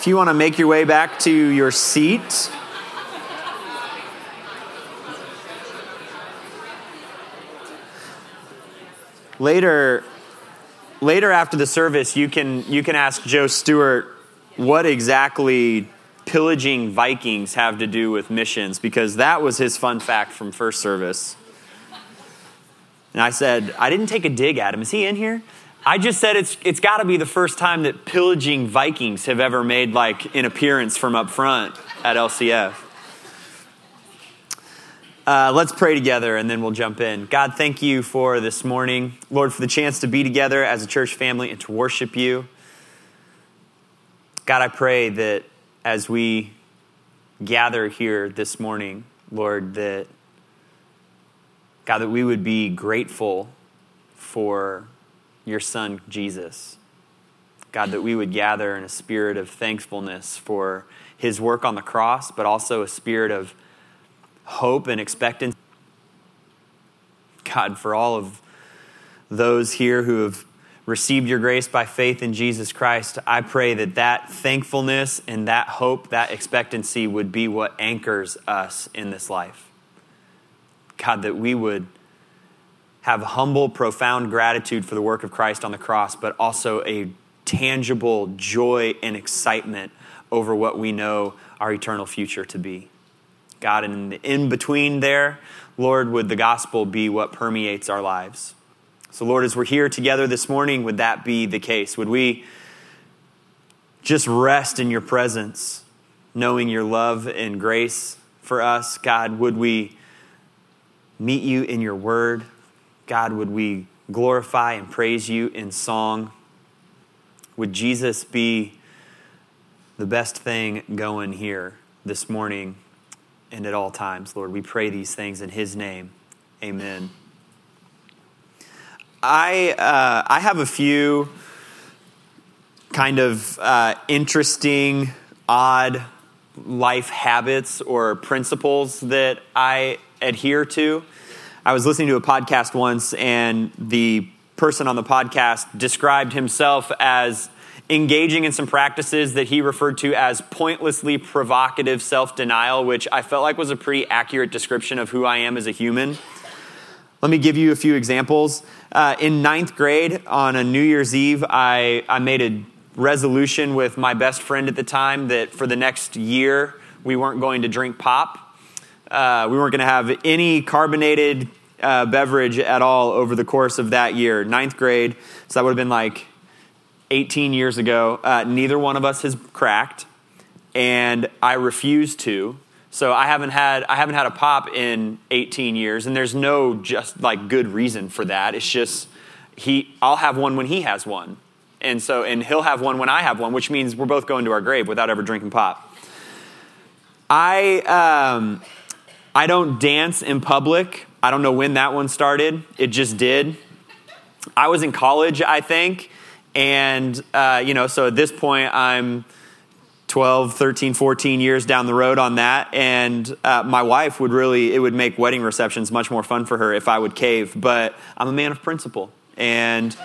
If you want to make your way back to your seat, later later after the service you can you can ask Joe Stewart what exactly pillaging Vikings have to do with missions because that was his fun fact from first service. And I said, I didn't take a dig at him. Is he in here? I just said it's, it's got to be the first time that pillaging Vikings have ever made like an appearance from up front at LCF. Uh, let's pray together and then we'll jump in. God, thank you for this morning. Lord, for the chance to be together as a church family and to worship you. God, I pray that as we gather here this morning, Lord, that God, that we would be grateful for your son, Jesus. God, that we would gather in a spirit of thankfulness for his work on the cross, but also a spirit of hope and expectancy. God, for all of those here who have received your grace by faith in Jesus Christ, I pray that that thankfulness and that hope, that expectancy would be what anchors us in this life. God, that we would have humble, profound gratitude for the work of Christ on the cross, but also a tangible joy and excitement over what we know our eternal future to be. God, and in between there, Lord, would the gospel be what permeates our lives? So, Lord, as we're here together this morning, would that be the case? Would we just rest in your presence, knowing your love and grace for us? God, would we meet you in your word? God, would we glorify and praise you in song? Would Jesus be the best thing going here this morning and at all times, Lord? We pray these things in his name. Amen. I, uh, I have a few kind of uh, interesting, odd life habits or principles that I adhere to. I was listening to a podcast once, and the person on the podcast described himself as engaging in some practices that he referred to as pointlessly provocative self denial, which I felt like was a pretty accurate description of who I am as a human. Let me give you a few examples. Uh, in ninth grade, on a New Year's Eve, I, I made a resolution with my best friend at the time that for the next year, we weren't going to drink pop. Uh, we weren't going to have any carbonated uh, beverage at all over the course of that year, ninth grade. So that would have been like 18 years ago. Uh, neither one of us has cracked, and I refuse to. So I haven't had I haven't had a pop in 18 years, and there's no just like good reason for that. It's just he I'll have one when he has one, and so and he'll have one when I have one, which means we're both going to our grave without ever drinking pop. I um, I don't dance in public. I don't know when that one started. It just did. I was in college, I think, and uh, you know, so at this point I'm 12, 13, 14 years down the road on that. And uh, my wife would really, it would make wedding receptions much more fun for her if I would cave. But I'm a man of principle. And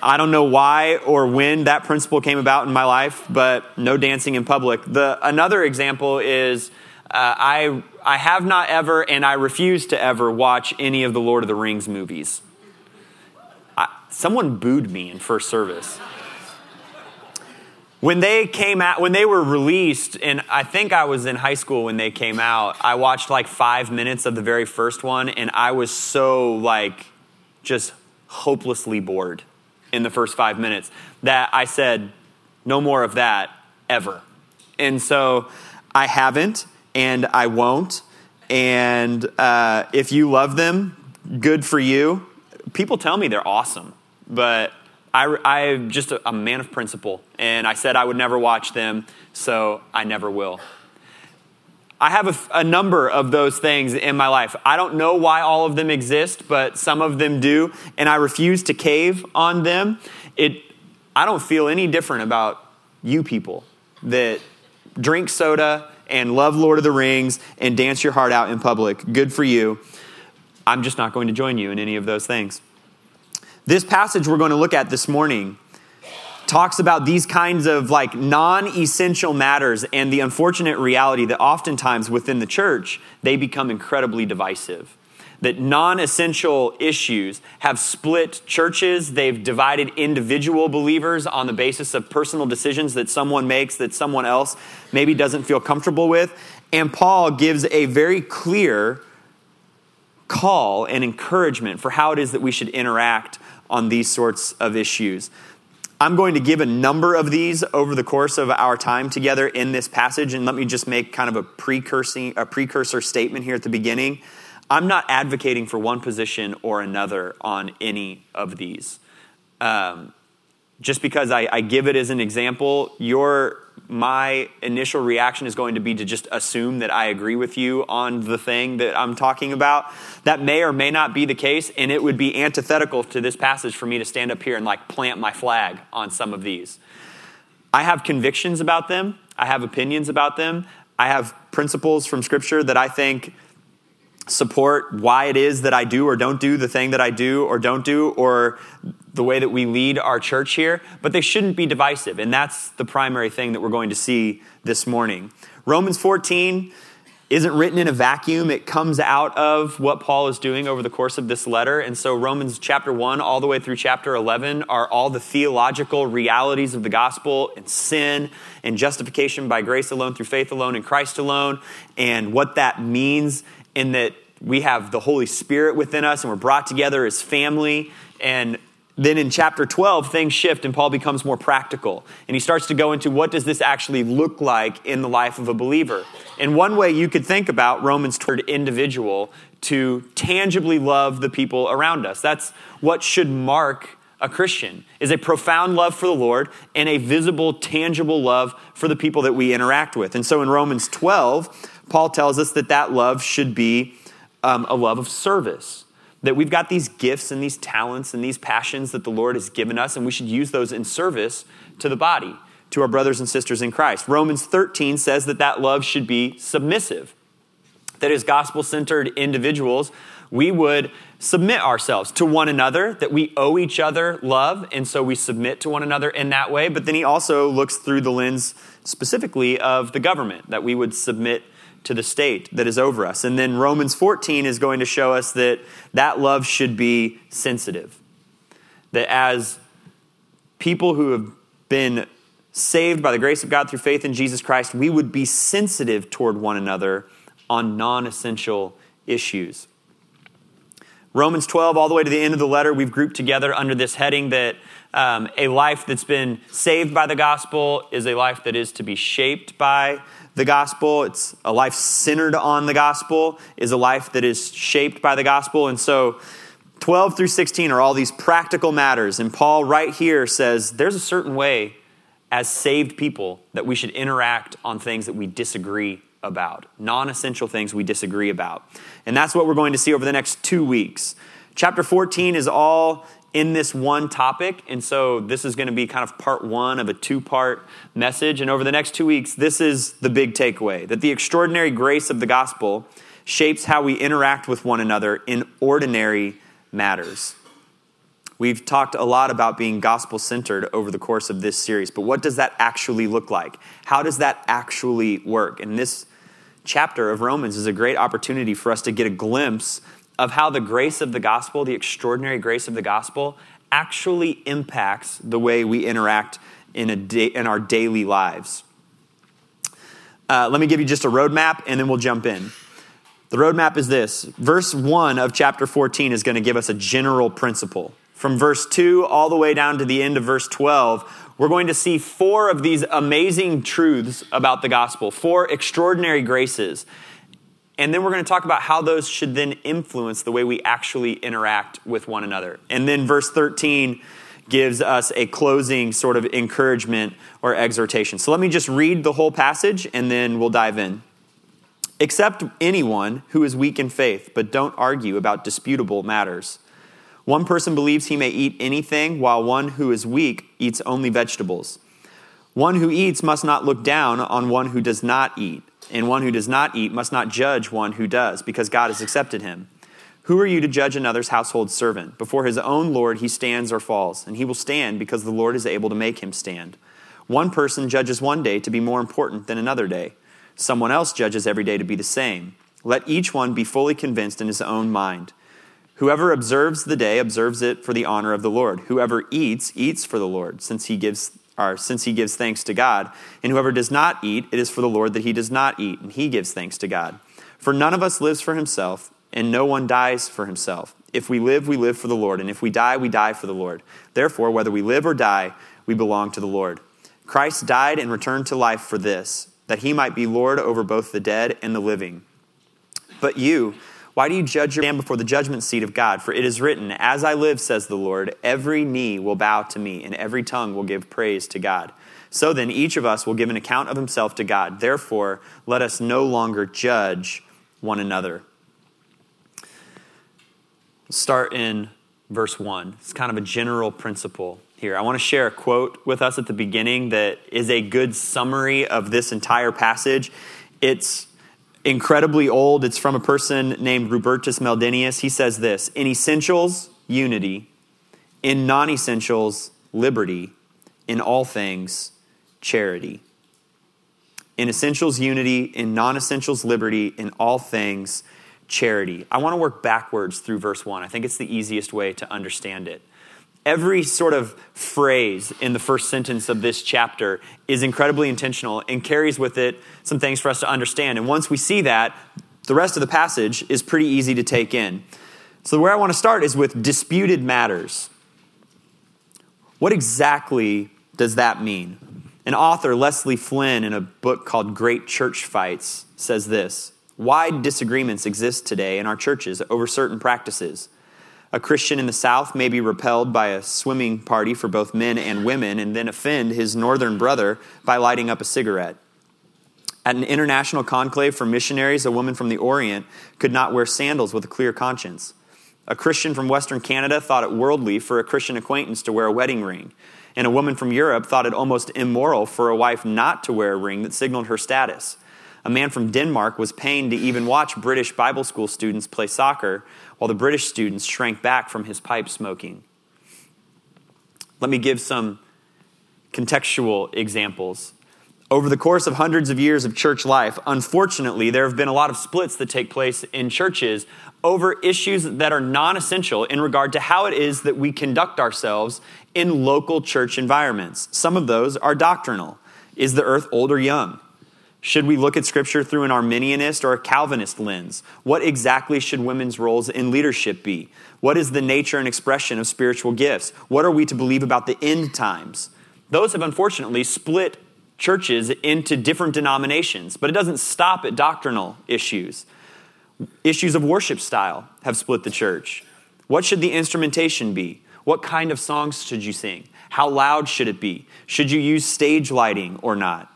I don't know why or when that principle came about in my life, but no dancing in public. The, another example is uh, I, I have not ever, and I refuse to ever watch any of the Lord of the Rings movies. I, someone booed me in first service when they came out when they were released and i think i was in high school when they came out i watched like five minutes of the very first one and i was so like just hopelessly bored in the first five minutes that i said no more of that ever and so i haven't and i won't and uh, if you love them good for you people tell me they're awesome but I, am just a, a man of principle, and I said I would never watch them, so I never will. I have a, a, number of those things in my life. I don't know why all of them exist, but some of them do, and I refuse to cave on them. It, I don't feel any different about you people that drink soda and love Lord of the Rings and dance your heart out in public. Good for you. I'm just not going to join you in any of those things. This passage we're going to look at this morning talks about these kinds of like non essential matters and the unfortunate reality that oftentimes within the church, they become incredibly divisive. That non essential issues have split churches. They've divided individual believers on the basis of personal decisions that someone makes that someone else maybe doesn't feel comfortable with. And Paul gives a very clear call and encouragement for how it is that we should interact on these sorts of issues. I'm going to give a number of these over the course of our time together in this passage, and let me just make kind of a precursor, a precursor statement here at the beginning. I'm not advocating for one position or another on any of these. Um, just because I, I give it as an example, your my initial reaction is going to be to just assume that I agree with you on the thing that I'm talking about. That may or may not be the case, and it would be antithetical to this passage for me to stand up here and like plant my flag on some of these. I have convictions about them, I have opinions about them, I have principles from Scripture that I think support why it is that I do or don't do the thing that I do or don't do, or the way that we lead our church here, but they shouldn't be divisive. And that's the primary thing that we're going to see this morning. Romans 14 isn't written in a vacuum. It comes out of what Paul is doing over the course of this letter. And so, Romans chapter 1 all the way through chapter 11 are all the theological realities of the gospel and sin and justification by grace alone, through faith alone, in Christ alone, and what that means in that we have the Holy Spirit within us and we're brought together as family. And then in chapter 12 things shift and paul becomes more practical. And he starts to go into what does this actually look like in the life of a believer? And one way you could think about romans toward individual to tangibly love the people around us. That's what should mark a christian is a profound love for the lord and a visible tangible love for the people that we interact with. And so in romans 12 paul tells us that that love should be um, a love of service that we've got these gifts and these talents and these passions that the Lord has given us, and we should use those in service to the body, to our brothers and sisters in Christ. Romans 13 says that that love should be submissive. That as gospel centered individuals, we would submit ourselves to one another, that we owe each other love, and so we submit to one another in that way. But then he also looks through the lens specifically of the government, that we would submit to the state that is over us. And then Romans 14 is going to show us that that love should be sensitive. That as people who have been saved by the grace of God through faith in Jesus Christ, we would be sensitive toward one another on non essential issues. Romans 12, all the way to the end of the letter, we've grouped together under this heading that um, a life that's been saved by the gospel is a life that is to be shaped by the gospel. It's a life centered on the gospel, is a life that is shaped by the gospel. And so 12 through 16 are all these practical matters. And Paul, right here, says there's a certain way as saved people that we should interact on things that we disagree about, non essential things we disagree about. And that's what we're going to see over the next two weeks. Chapter 14 is all in this one topic. And so this is going to be kind of part one of a two part message. And over the next two weeks, this is the big takeaway that the extraordinary grace of the gospel shapes how we interact with one another in ordinary matters. We've talked a lot about being gospel centered over the course of this series, but what does that actually look like? How does that actually work? And this chapter of Romans is a great opportunity for us to get a glimpse of how the grace of the gospel, the extraordinary grace of the gospel, actually impacts the way we interact in, a day, in our daily lives. Uh, let me give you just a roadmap and then we'll jump in. The roadmap is this verse 1 of chapter 14 is going to give us a general principle. From verse 2 all the way down to the end of verse 12, we're going to see four of these amazing truths about the gospel, four extraordinary graces and then we're going to talk about how those should then influence the way we actually interact with one another. And then verse 13 gives us a closing sort of encouragement or exhortation. So let me just read the whole passage and then we'll dive in. Accept anyone who is weak in faith, but don't argue about disputable matters. One person believes he may eat anything, while one who is weak eats only vegetables. One who eats must not look down on one who does not eat and one who does not eat must not judge one who does, because God has accepted him. Who are you to judge another's household servant? Before his own Lord he stands or falls, and he will stand because the Lord is able to make him stand. One person judges one day to be more important than another day. Someone else judges every day to be the same. Let each one be fully convinced in his own mind. Whoever observes the day observes it for the honor of the Lord. Whoever eats, eats for the Lord, since he gives since he gives thanks to God. And whoever does not eat, it is for the Lord that he does not eat, and he gives thanks to God. For none of us lives for himself, and no one dies for himself. If we live, we live for the Lord, and if we die, we die for the Lord. Therefore, whether we live or die, we belong to the Lord. Christ died and returned to life for this, that he might be Lord over both the dead and the living. But you, why do you judge your man before the judgment seat of God? For it is written, As I live, says the Lord, every knee will bow to me, and every tongue will give praise to God. So then, each of us will give an account of himself to God. Therefore, let us no longer judge one another. start in verse 1. It's kind of a general principle here. I want to share a quote with us at the beginning that is a good summary of this entire passage. It's incredibly old. It's from a person named Rupertus Meldenius. He says this In essentials, unity. In non essentials, liberty. In all things, charity. In essentials, unity. In non essentials, liberty. In all things, charity. I want to work backwards through verse 1. I think it's the easiest way to understand it every sort of phrase in the first sentence of this chapter is incredibly intentional and carries with it some things for us to understand. And once we see that, the rest of the passage is pretty easy to take in. So, where I want to start is with disputed matters. What exactly does that mean? An author, Leslie Flynn, in a book called Great Church Fights, says this Wide disagreements exist today in our churches over certain practices. A Christian in the South may be repelled by a swimming party for both men and women and then offend his northern brother by lighting up a cigarette. At an international conclave for missionaries, a woman from the Orient could not wear sandals with a clear conscience. A Christian from Western Canada thought it worldly for a Christian acquaintance to wear a wedding ring. And a woman from Europe thought it almost immoral for a wife not to wear a ring that signaled her status. A man from Denmark was pained to even watch British Bible school students play soccer while the British students shrank back from his pipe smoking. Let me give some contextual examples. Over the course of hundreds of years of church life, unfortunately, there have been a lot of splits that take place in churches over issues that are non essential in regard to how it is that we conduct ourselves in local church environments. Some of those are doctrinal. Is the earth old or young? Should we look at Scripture through an Arminianist or a Calvinist lens? What exactly should women's roles in leadership be? What is the nature and expression of spiritual gifts? What are we to believe about the end times? Those have unfortunately split churches into different denominations, but it doesn't stop at doctrinal issues. Issues of worship style have split the church. What should the instrumentation be? What kind of songs should you sing? How loud should it be? Should you use stage lighting or not?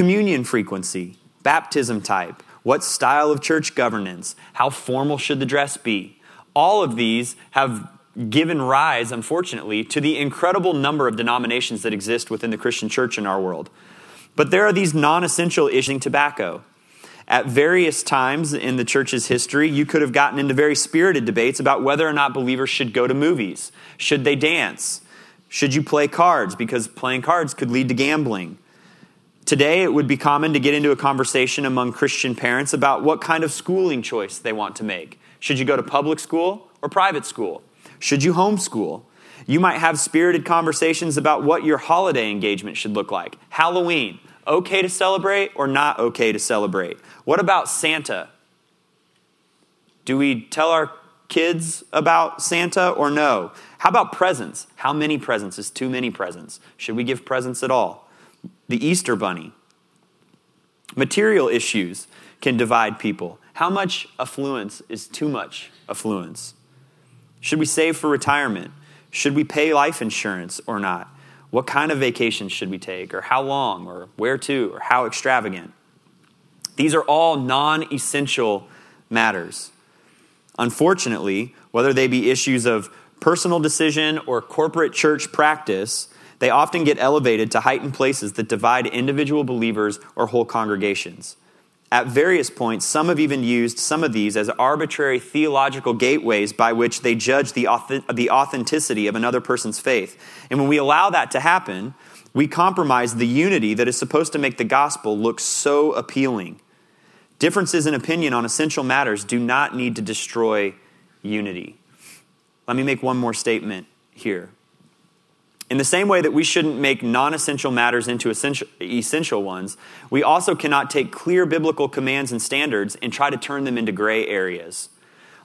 Communion frequency, baptism type, what style of church governance, how formal should the dress be. All of these have given rise, unfortunately, to the incredible number of denominations that exist within the Christian church in our world. But there are these non essential issues tobacco. At various times in the church's history, you could have gotten into very spirited debates about whether or not believers should go to movies. Should they dance? Should you play cards? Because playing cards could lead to gambling. Today, it would be common to get into a conversation among Christian parents about what kind of schooling choice they want to make. Should you go to public school or private school? Should you homeschool? You might have spirited conversations about what your holiday engagement should look like. Halloween, okay to celebrate or not okay to celebrate? What about Santa? Do we tell our kids about Santa or no? How about presents? How many presents is too many presents? Should we give presents at all? The Easter Bunny. Material issues can divide people. How much affluence is too much affluence? Should we save for retirement? Should we pay life insurance or not? What kind of vacation should we take, or how long, or where to, or how extravagant? These are all non essential matters. Unfortunately, whether they be issues of personal decision or corporate church practice, they often get elevated to heightened places that divide individual believers or whole congregations. At various points, some have even used some of these as arbitrary theological gateways by which they judge the, the authenticity of another person's faith. And when we allow that to happen, we compromise the unity that is supposed to make the gospel look so appealing. Differences in opinion on essential matters do not need to destroy unity. Let me make one more statement here. In the same way that we shouldn't make non essential matters into essential, essential ones, we also cannot take clear biblical commands and standards and try to turn them into gray areas.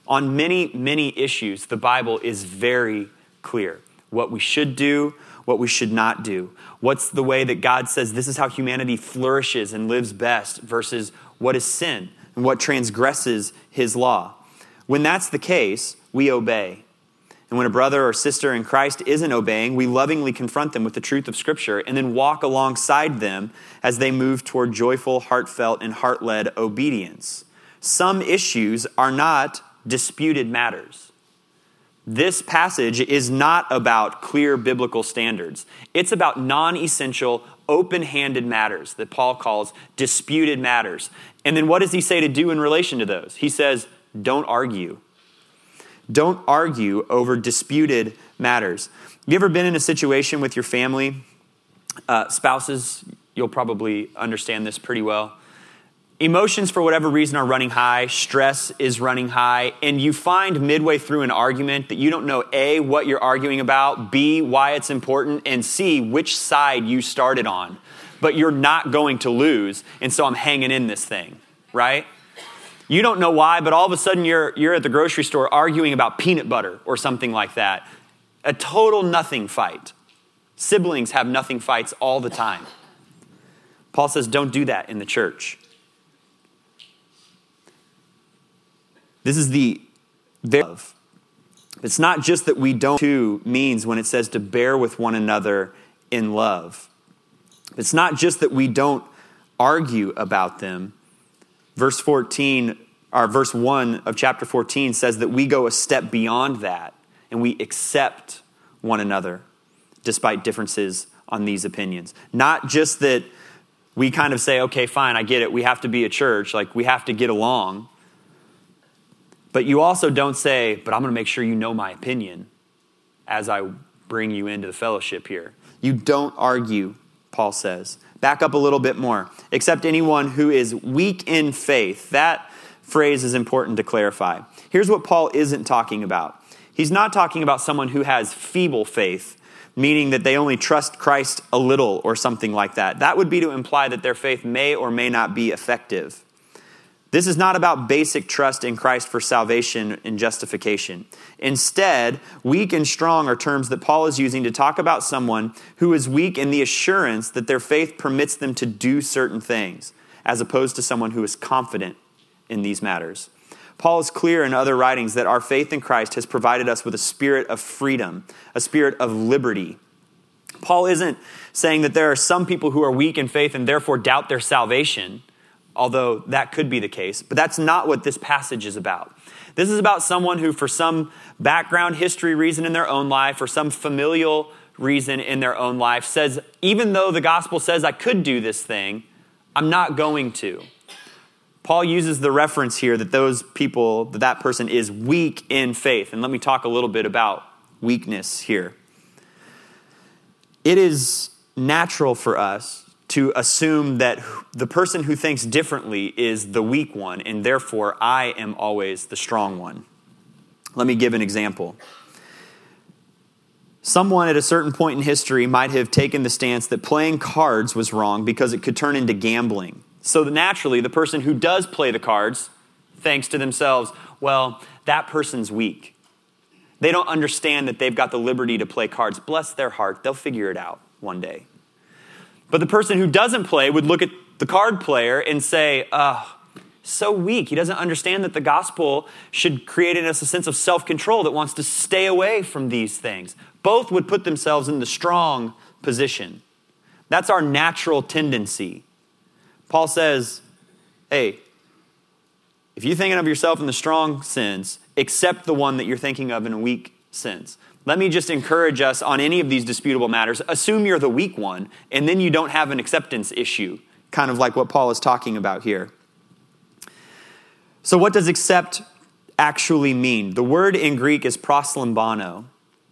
On many, many issues, the Bible is very clear what we should do, what we should not do. What's the way that God says this is how humanity flourishes and lives best versus what is sin and what transgresses his law. When that's the case, we obey. And when a brother or sister in Christ isn't obeying, we lovingly confront them with the truth of Scripture and then walk alongside them as they move toward joyful, heartfelt, and heart led obedience. Some issues are not disputed matters. This passage is not about clear biblical standards. It's about non essential, open handed matters that Paul calls disputed matters. And then what does he say to do in relation to those? He says, don't argue. Don't argue over disputed matters. Have you ever been in a situation with your family? Uh, spouses, you'll probably understand this pretty well. Emotions, for whatever reason, are running high, stress is running high, and you find midway through an argument that you don't know A, what you're arguing about, B, why it's important, and C, which side you started on. But you're not going to lose, and so I'm hanging in this thing, right? You don't know why, but all of a sudden you're, you're at the grocery store arguing about peanut butter or something like that. A total nothing fight. Siblings have nothing fights all the time. Paul says, don't do that in the church. This is the love. It's not just that we don't do means when it says to bear with one another in love. It's not just that we don't argue about them, Verse 14, or verse 1 of chapter 14 says that we go a step beyond that and we accept one another despite differences on these opinions. Not just that we kind of say, okay, fine, I get it. We have to be a church, like we have to get along. But you also don't say, but I'm going to make sure you know my opinion as I bring you into the fellowship here. You don't argue, Paul says. Back up a little bit more. Except anyone who is weak in faith. That phrase is important to clarify. Here's what Paul isn't talking about he's not talking about someone who has feeble faith, meaning that they only trust Christ a little or something like that. That would be to imply that their faith may or may not be effective. This is not about basic trust in Christ for salvation and justification. Instead, weak and strong are terms that Paul is using to talk about someone who is weak in the assurance that their faith permits them to do certain things, as opposed to someone who is confident in these matters. Paul is clear in other writings that our faith in Christ has provided us with a spirit of freedom, a spirit of liberty. Paul isn't saying that there are some people who are weak in faith and therefore doubt their salvation although that could be the case. But that's not what this passage is about. This is about someone who, for some background history reason in their own life, or some familial reason in their own life, says, even though the gospel says I could do this thing, I'm not going to. Paul uses the reference here that those people, that that person is weak in faith. And let me talk a little bit about weakness here. It is natural for us to assume that the person who thinks differently is the weak one, and therefore I am always the strong one. Let me give an example. Someone at a certain point in history might have taken the stance that playing cards was wrong because it could turn into gambling. So naturally, the person who does play the cards thinks to themselves, well, that person's weak. They don't understand that they've got the liberty to play cards. Bless their heart, they'll figure it out one day. But the person who doesn't play would look at the card player and say, oh, so weak. He doesn't understand that the gospel should create in us a sense of self control that wants to stay away from these things. Both would put themselves in the strong position. That's our natural tendency. Paul says, hey, if you're thinking of yourself in the strong sense, accept the one that you're thinking of in a weak sense. Let me just encourage us on any of these disputable matters. Assume you're the weak one, and then you don't have an acceptance issue, kind of like what Paul is talking about here. So, what does accept actually mean? The word in Greek is proslambano,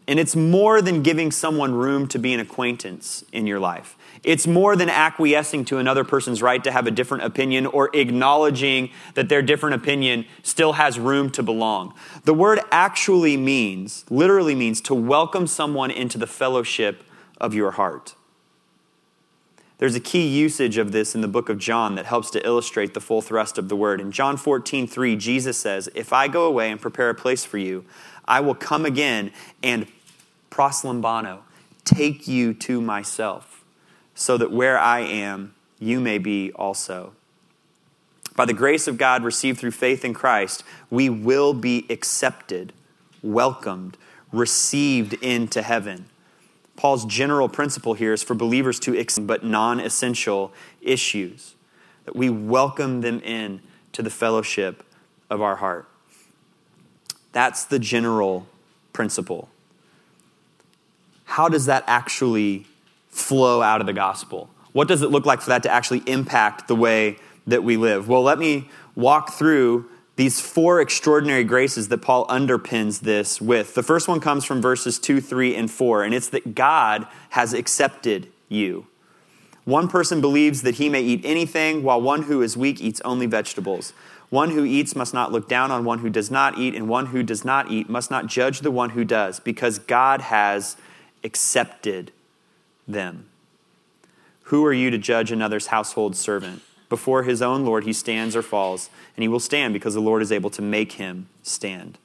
and it's more than giving someone room to be an acquaintance in your life. It's more than acquiescing to another person's right to have a different opinion or acknowledging that their different opinion still has room to belong. The word actually means, literally means, to welcome someone into the fellowship of your heart. There's a key usage of this in the book of John that helps to illustrate the full thrust of the word. In John 14, 3, Jesus says, If I go away and prepare a place for you, I will come again and proslambano, take you to myself, so that where I am, you may be also. By the grace of God received through faith in Christ, we will be accepted, welcomed, received into heaven. Paul's general principle here is for believers to accept but non essential issues, that we welcome them in to the fellowship of our heart. That's the general principle. How does that actually flow out of the gospel? What does it look like for that to actually impact the way that we live? Well, let me walk through these four extraordinary graces that Paul underpins this with. The first one comes from verses 2, 3, and 4, and it's that God has accepted you. One person believes that he may eat anything, while one who is weak eats only vegetables. One who eats must not look down on one who does not eat, and one who does not eat must not judge the one who does, because God has accepted them. Who are you to judge another's household servant? Before his own Lord, he stands or falls, and he will stand because the Lord is able to make him stand.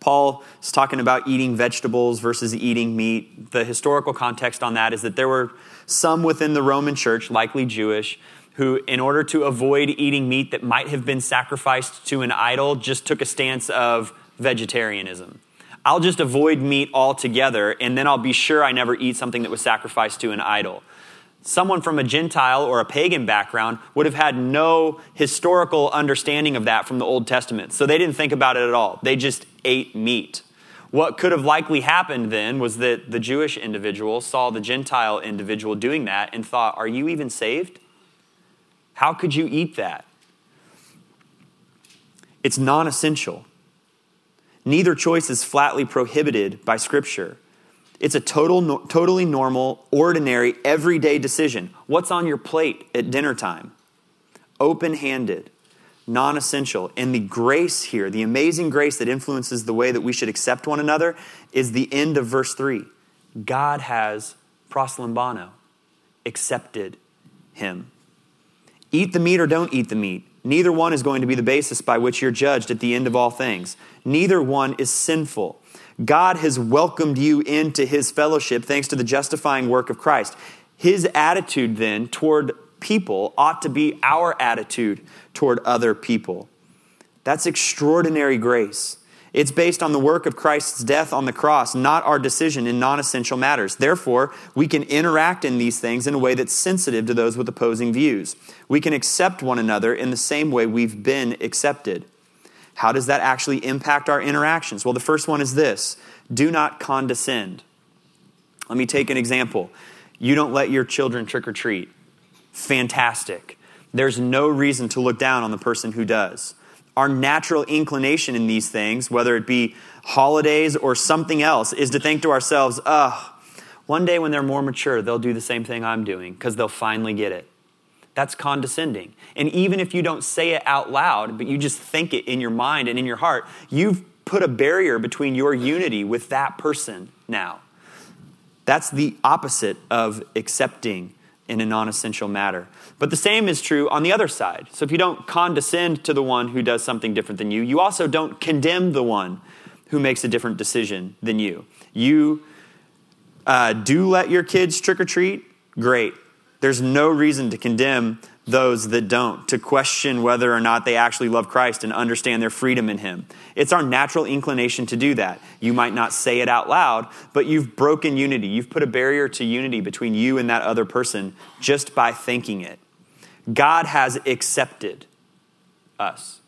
Paul is talking about eating vegetables versus eating meat. The historical context on that is that there were some within the Roman church, likely Jewish, who, in order to avoid eating meat that might have been sacrificed to an idol, just took a stance of vegetarianism. I'll just avoid meat altogether, and then I'll be sure I never eat something that was sacrificed to an idol someone from a Gentile or a pagan background would have had no historical understanding of that from the Old Testament. So they didn't think about it at all. They just ate meat. What could have likely happened then was that the Jewish individual saw the Gentile individual doing that and thought, Are you even saved? How could you eat that? It's non essential. Neither choice is flatly prohibited by Scripture. It's a total, no, totally normal, ordinary, everyday decision. What's on your plate at dinner time? Open handed, non essential. And the grace here, the amazing grace that influences the way that we should accept one another, is the end of verse 3. God has proslambano, accepted him. Eat the meat or don't eat the meat. Neither one is going to be the basis by which you're judged at the end of all things. Neither one is sinful. God has welcomed you into his fellowship thanks to the justifying work of Christ. His attitude then toward people ought to be our attitude toward other people. That's extraordinary grace. It's based on the work of Christ's death on the cross, not our decision in non essential matters. Therefore, we can interact in these things in a way that's sensitive to those with opposing views. We can accept one another in the same way we've been accepted. How does that actually impact our interactions? Well, the first one is this do not condescend. Let me take an example. You don't let your children trick or treat. Fantastic. There's no reason to look down on the person who does. Our natural inclination in these things, whether it be holidays or something else, is to think to ourselves, ugh, one day when they're more mature, they'll do the same thing I'm doing because they'll finally get it. That's condescending. And even if you don't say it out loud, but you just think it in your mind and in your heart, you've put a barrier between your unity with that person now. That's the opposite of accepting in a non essential matter. But the same is true on the other side. So if you don't condescend to the one who does something different than you, you also don't condemn the one who makes a different decision than you. You uh, do let your kids trick or treat, great. There's no reason to condemn those that don't, to question whether or not they actually love Christ and understand their freedom in Him. It's our natural inclination to do that. You might not say it out loud, but you've broken unity. You've put a barrier to unity between you and that other person just by thinking it. God has accepted us.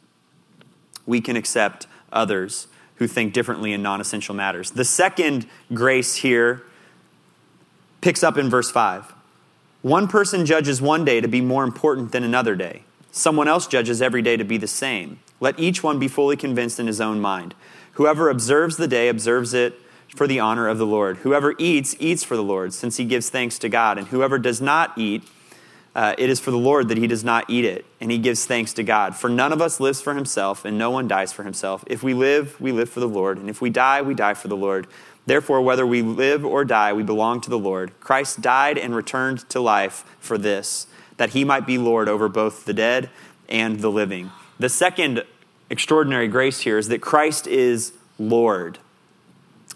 We can accept others who think differently in non essential matters. The second grace here picks up in verse 5. One person judges one day to be more important than another day. Someone else judges every day to be the same. Let each one be fully convinced in his own mind. Whoever observes the day observes it for the honor of the Lord. Whoever eats, eats for the Lord, since he gives thanks to God. And whoever does not eat, uh, it is for the Lord that he does not eat it, and he gives thanks to God. For none of us lives for himself, and no one dies for himself. If we live, we live for the Lord, and if we die, we die for the Lord. Therefore, whether we live or die, we belong to the Lord. Christ died and returned to life for this, that he might be Lord over both the dead and the living. The second extraordinary grace here is that Christ is Lord.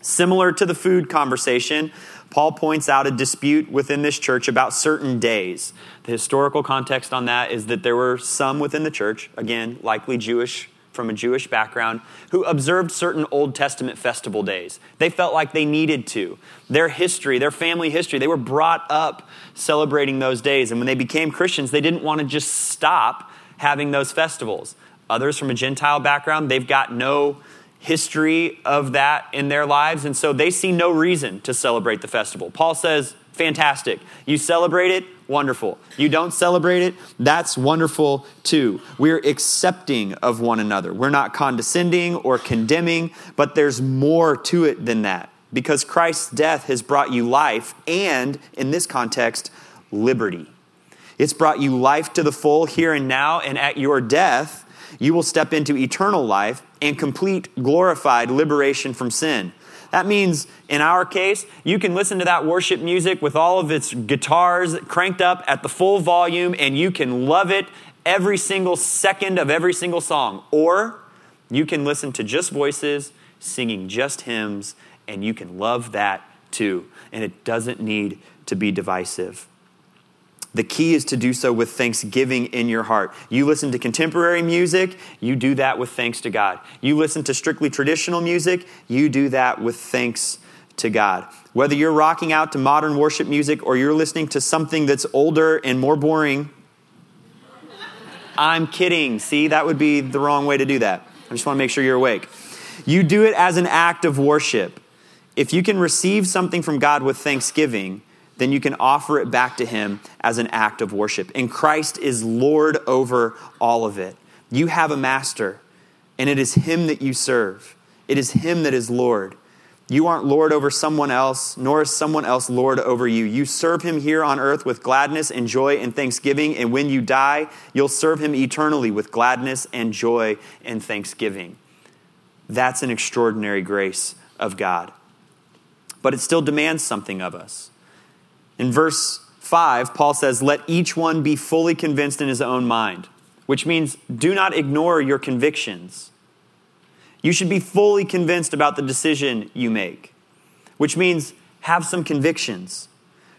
Similar to the food conversation, Paul points out a dispute within this church about certain days. The historical context on that is that there were some within the church, again, likely Jewish from a Jewish background, who observed certain Old Testament festival days. They felt like they needed to. Their history, their family history, they were brought up celebrating those days. And when they became Christians, they didn't want to just stop having those festivals. Others from a Gentile background, they've got no history of that in their lives, and so they see no reason to celebrate the festival. Paul says, Fantastic. You celebrate it, wonderful. You don't celebrate it, that's wonderful too. We're accepting of one another. We're not condescending or condemning, but there's more to it than that because Christ's death has brought you life and, in this context, liberty. It's brought you life to the full here and now, and at your death, you will step into eternal life and complete glorified liberation from sin. That means, in our case, you can listen to that worship music with all of its guitars cranked up at the full volume and you can love it every single second of every single song. Or you can listen to just voices singing just hymns and you can love that too. And it doesn't need to be divisive. The key is to do so with thanksgiving in your heart. You listen to contemporary music, you do that with thanks to God. You listen to strictly traditional music, you do that with thanks to God. Whether you're rocking out to modern worship music or you're listening to something that's older and more boring, I'm kidding. See, that would be the wrong way to do that. I just want to make sure you're awake. You do it as an act of worship. If you can receive something from God with thanksgiving, then you can offer it back to Him as an act of worship. And Christ is Lord over all of it. You have a master, and it is Him that you serve. It is Him that is Lord. You aren't Lord over someone else, nor is someone else Lord over you. You serve Him here on earth with gladness and joy and thanksgiving, and when you die, you'll serve Him eternally with gladness and joy and thanksgiving. That's an extraordinary grace of God. But it still demands something of us. In verse 5, Paul says, Let each one be fully convinced in his own mind, which means do not ignore your convictions. You should be fully convinced about the decision you make, which means have some convictions.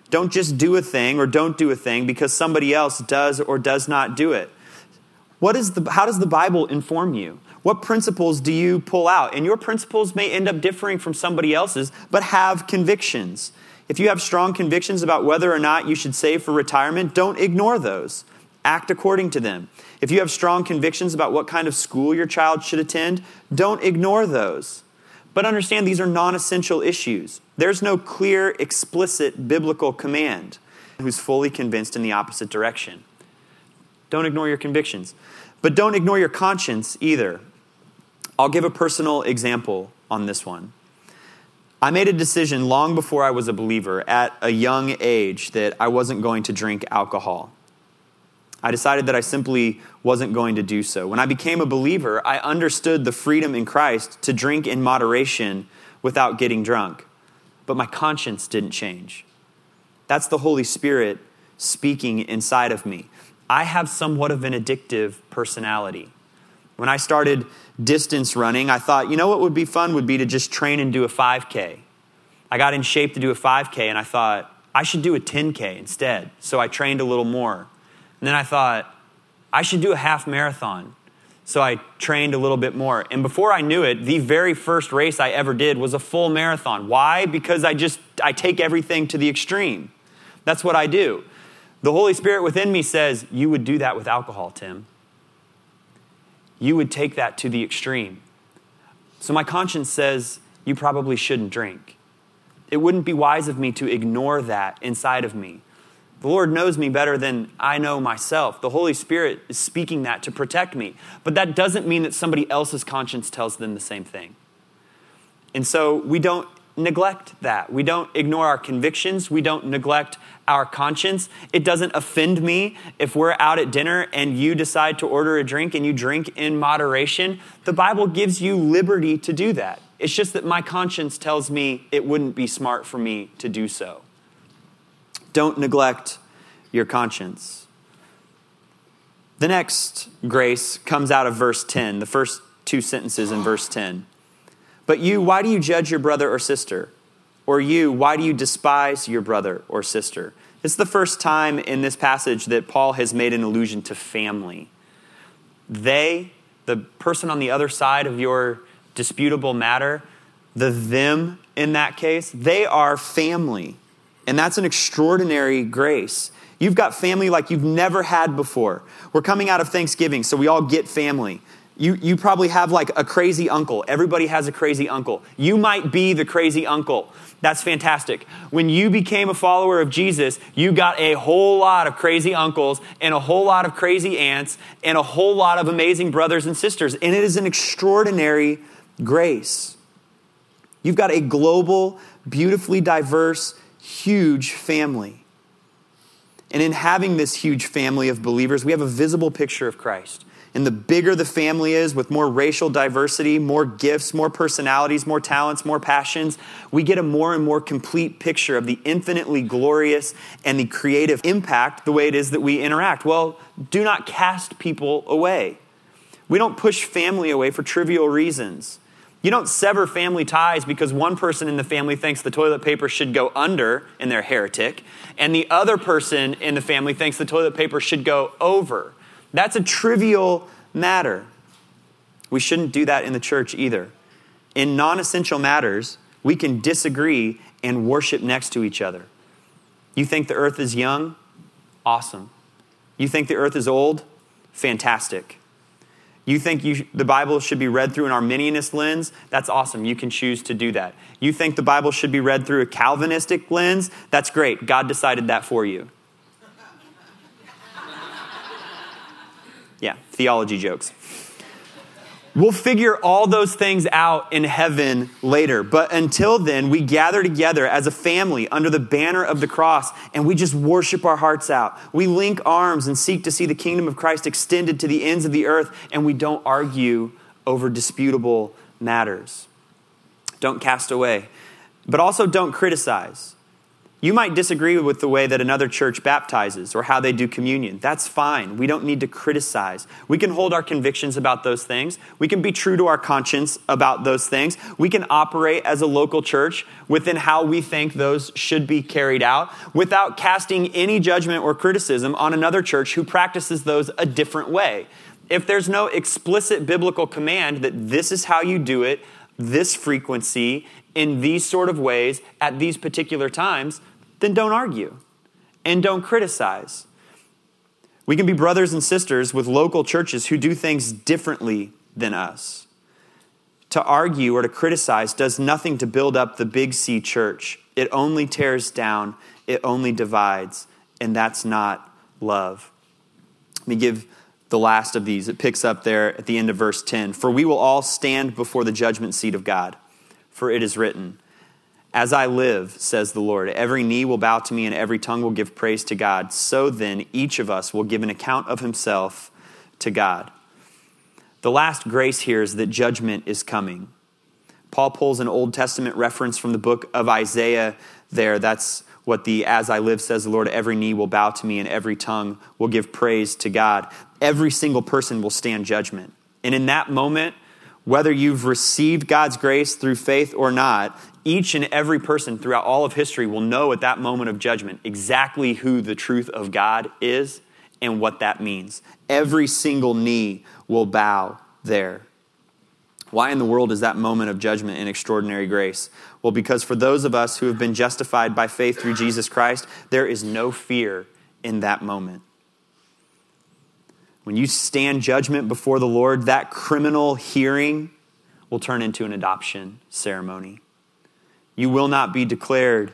Don't just do a thing or don't do a thing because somebody else does or does not do it. What is the, how does the Bible inform you? What principles do you pull out? And your principles may end up differing from somebody else's, but have convictions. If you have strong convictions about whether or not you should save for retirement, don't ignore those. Act according to them. If you have strong convictions about what kind of school your child should attend, don't ignore those. But understand these are non essential issues. There's no clear, explicit biblical command who's fully convinced in the opposite direction. Don't ignore your convictions. But don't ignore your conscience either. I'll give a personal example on this one. I made a decision long before I was a believer at a young age that I wasn't going to drink alcohol. I decided that I simply wasn't going to do so. When I became a believer, I understood the freedom in Christ to drink in moderation without getting drunk. But my conscience didn't change. That's the Holy Spirit speaking inside of me. I have somewhat of an addictive personality. When I started distance running, I thought, you know what would be fun would be to just train and do a 5K. I got in shape to do a 5K and I thought, I should do a 10K instead. So I trained a little more. And then I thought, I should do a half marathon. So I trained a little bit more. And before I knew it, the very first race I ever did was a full marathon. Why? Because I just I take everything to the extreme. That's what I do. The Holy Spirit within me says, "You would do that with alcohol, Tim." You would take that to the extreme. So my conscience says you probably shouldn't drink. It wouldn't be wise of me to ignore that inside of me. The Lord knows me better than I know myself. The Holy Spirit is speaking that to protect me. But that doesn't mean that somebody else's conscience tells them the same thing. And so we don't neglect that. We don't ignore our convictions. We don't neglect our conscience. It doesn't offend me if we're out at dinner and you decide to order a drink and you drink in moderation. The Bible gives you liberty to do that. It's just that my conscience tells me it wouldn't be smart for me to do so. Don't neglect your conscience. The next grace comes out of verse 10, the first two sentences in verse 10. But you, why do you judge your brother or sister? Or you, why do you despise your brother or sister? It's the first time in this passage that Paul has made an allusion to family. They, the person on the other side of your disputable matter, the them in that case, they are family. And that's an extraordinary grace. You've got family like you've never had before. We're coming out of Thanksgiving, so we all get family. You, you probably have like a crazy uncle. Everybody has a crazy uncle. You might be the crazy uncle. That's fantastic. When you became a follower of Jesus, you got a whole lot of crazy uncles and a whole lot of crazy aunts and a whole lot of amazing brothers and sisters. And it is an extraordinary grace. You've got a global, beautifully diverse, huge family. And in having this huge family of believers, we have a visible picture of Christ. And the bigger the family is, with more racial diversity, more gifts, more personalities, more talents, more passions, we get a more and more complete picture of the infinitely glorious and the creative impact the way it is that we interact. Well, do not cast people away. We don't push family away for trivial reasons. You don't sever family ties because one person in the family thinks the toilet paper should go under and they're heretic, and the other person in the family thinks the toilet paper should go over. That's a trivial matter. We shouldn't do that in the church either. In non essential matters, we can disagree and worship next to each other. You think the earth is young? Awesome. You think the earth is old? Fantastic. You think you, the Bible should be read through an Arminianist lens? That's awesome. You can choose to do that. You think the Bible should be read through a Calvinistic lens? That's great. God decided that for you. Yeah, theology jokes. We'll figure all those things out in heaven later. But until then, we gather together as a family under the banner of the cross and we just worship our hearts out. We link arms and seek to see the kingdom of Christ extended to the ends of the earth and we don't argue over disputable matters. Don't cast away, but also don't criticize. You might disagree with the way that another church baptizes or how they do communion. That's fine. We don't need to criticize. We can hold our convictions about those things. We can be true to our conscience about those things. We can operate as a local church within how we think those should be carried out without casting any judgment or criticism on another church who practices those a different way. If there's no explicit biblical command that this is how you do it, this frequency, in these sort of ways, at these particular times, then don't argue and don't criticize. We can be brothers and sisters with local churches who do things differently than us. To argue or to criticize does nothing to build up the Big C church. It only tears down, it only divides, and that's not love. Let me give the last of these. It picks up there at the end of verse 10. For we will all stand before the judgment seat of God, for it is written, as I live, says the Lord, every knee will bow to me and every tongue will give praise to God. So then, each of us will give an account of himself to God. The last grace here is that judgment is coming. Paul pulls an Old Testament reference from the book of Isaiah there. That's what the as I live says the Lord, every knee will bow to me and every tongue will give praise to God. Every single person will stand judgment. And in that moment, whether you've received God's grace through faith or not, each and every person throughout all of history will know at that moment of judgment exactly who the truth of God is and what that means. Every single knee will bow there. Why in the world is that moment of judgment an extraordinary grace? Well, because for those of us who have been justified by faith through Jesus Christ, there is no fear in that moment. When you stand judgment before the Lord, that criminal hearing will turn into an adoption ceremony. You will not be declared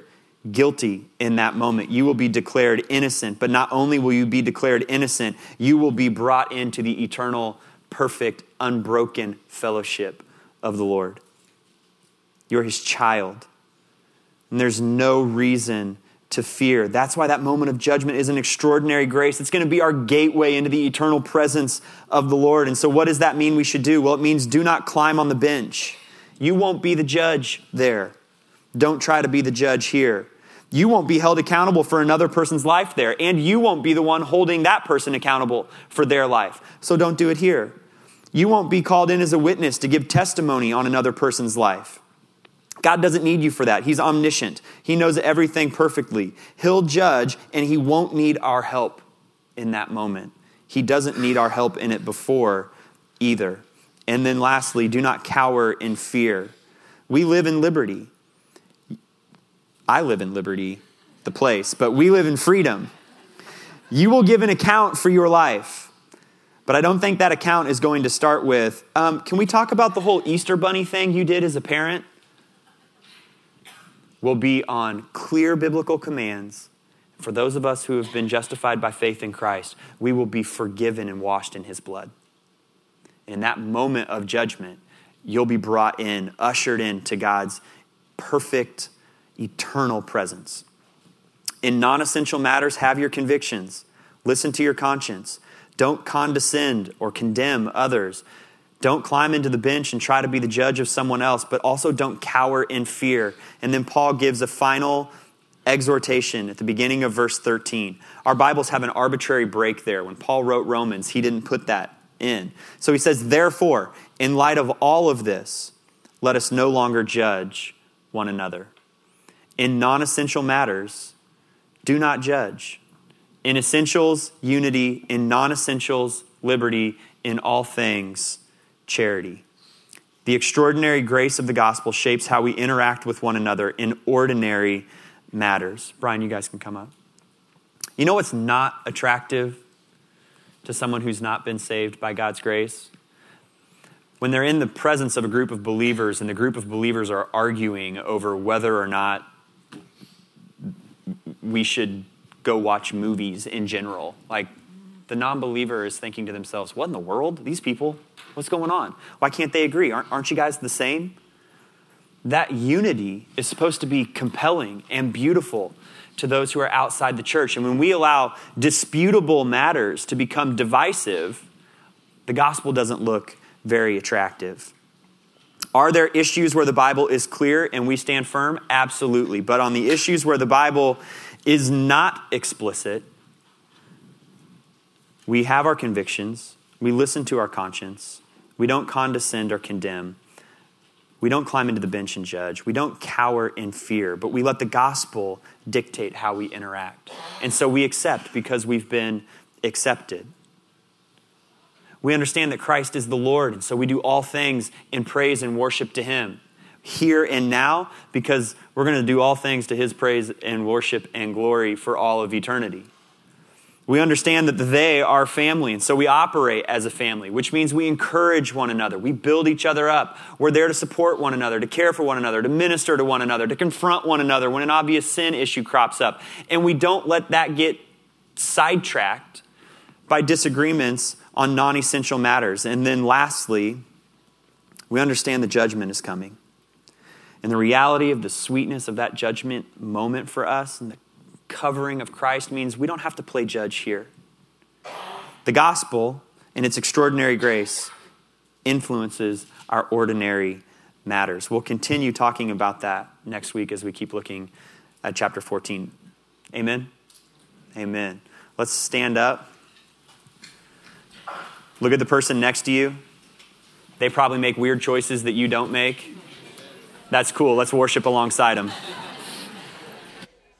guilty in that moment. You will be declared innocent, but not only will you be declared innocent, you will be brought into the eternal, perfect, unbroken fellowship of the Lord. You're his child. And there's no reason to fear. That's why that moment of judgment is an extraordinary grace. It's going to be our gateway into the eternal presence of the Lord. And so, what does that mean we should do? Well, it means do not climb on the bench. You won't be the judge there. Don't try to be the judge here. You won't be held accountable for another person's life there, and you won't be the one holding that person accountable for their life. So don't do it here. You won't be called in as a witness to give testimony on another person's life. God doesn't need you for that. He's omniscient. He knows everything perfectly. He'll judge, and He won't need our help in that moment. He doesn't need our help in it before either. And then lastly, do not cower in fear. We live in liberty. I live in liberty, the place, but we live in freedom. You will give an account for your life. But I don't think that account is going to start with um, can we talk about the whole Easter bunny thing you did as a parent? Will be on clear biblical commands. For those of us who have been justified by faith in Christ, we will be forgiven and washed in his blood. In that moment of judgment, you'll be brought in, ushered into God's perfect eternal presence. In non essential matters, have your convictions. Listen to your conscience. Don't condescend or condemn others. Don't climb into the bench and try to be the judge of someone else, but also don't cower in fear. And then Paul gives a final exhortation at the beginning of verse 13. Our Bibles have an arbitrary break there. When Paul wrote Romans, he didn't put that in. So he says, Therefore, in light of all of this, let us no longer judge one another. In non essential matters, do not judge. In essentials, unity. In non essentials, liberty. In all things, charity. The extraordinary grace of the gospel shapes how we interact with one another in ordinary matters. Brian, you guys can come up. You know what's not attractive to someone who's not been saved by God's grace? When they're in the presence of a group of believers and the group of believers are arguing over whether or not we should go watch movies in general. Like, the non believer is thinking to themselves, What in the world? These people, what's going on? Why can't they agree? Aren't, aren't you guys the same? That unity is supposed to be compelling and beautiful to those who are outside the church. And when we allow disputable matters to become divisive, the gospel doesn't look very attractive. Are there issues where the Bible is clear and we stand firm? Absolutely. But on the issues where the Bible is not explicit, we have our convictions, we listen to our conscience, we don't condescend or condemn, we don't climb into the bench and judge, we don't cower in fear, but we let the gospel dictate how we interact. And so we accept because we've been accepted. We understand that Christ is the Lord, and so we do all things in praise and worship to Him here and now because we're going to do all things to his praise and worship and glory for all of eternity. We understand that they are family, and so we operate as a family, which means we encourage one another. We build each other up. We're there to support one another, to care for one another, to minister to one another, to confront one another when an obvious sin issue crops up. And we don't let that get sidetracked by disagreements on non essential matters. And then lastly, we understand the judgment is coming. And the reality of the sweetness of that judgment moment for us and the covering of Christ means we don't have to play judge here. The gospel, in its extraordinary grace, influences our ordinary matters. We'll continue talking about that next week as we keep looking at chapter 14. Amen? Amen. Let's stand up. Look at the person next to you. They probably make weird choices that you don't make. That's cool. Let's worship alongside him.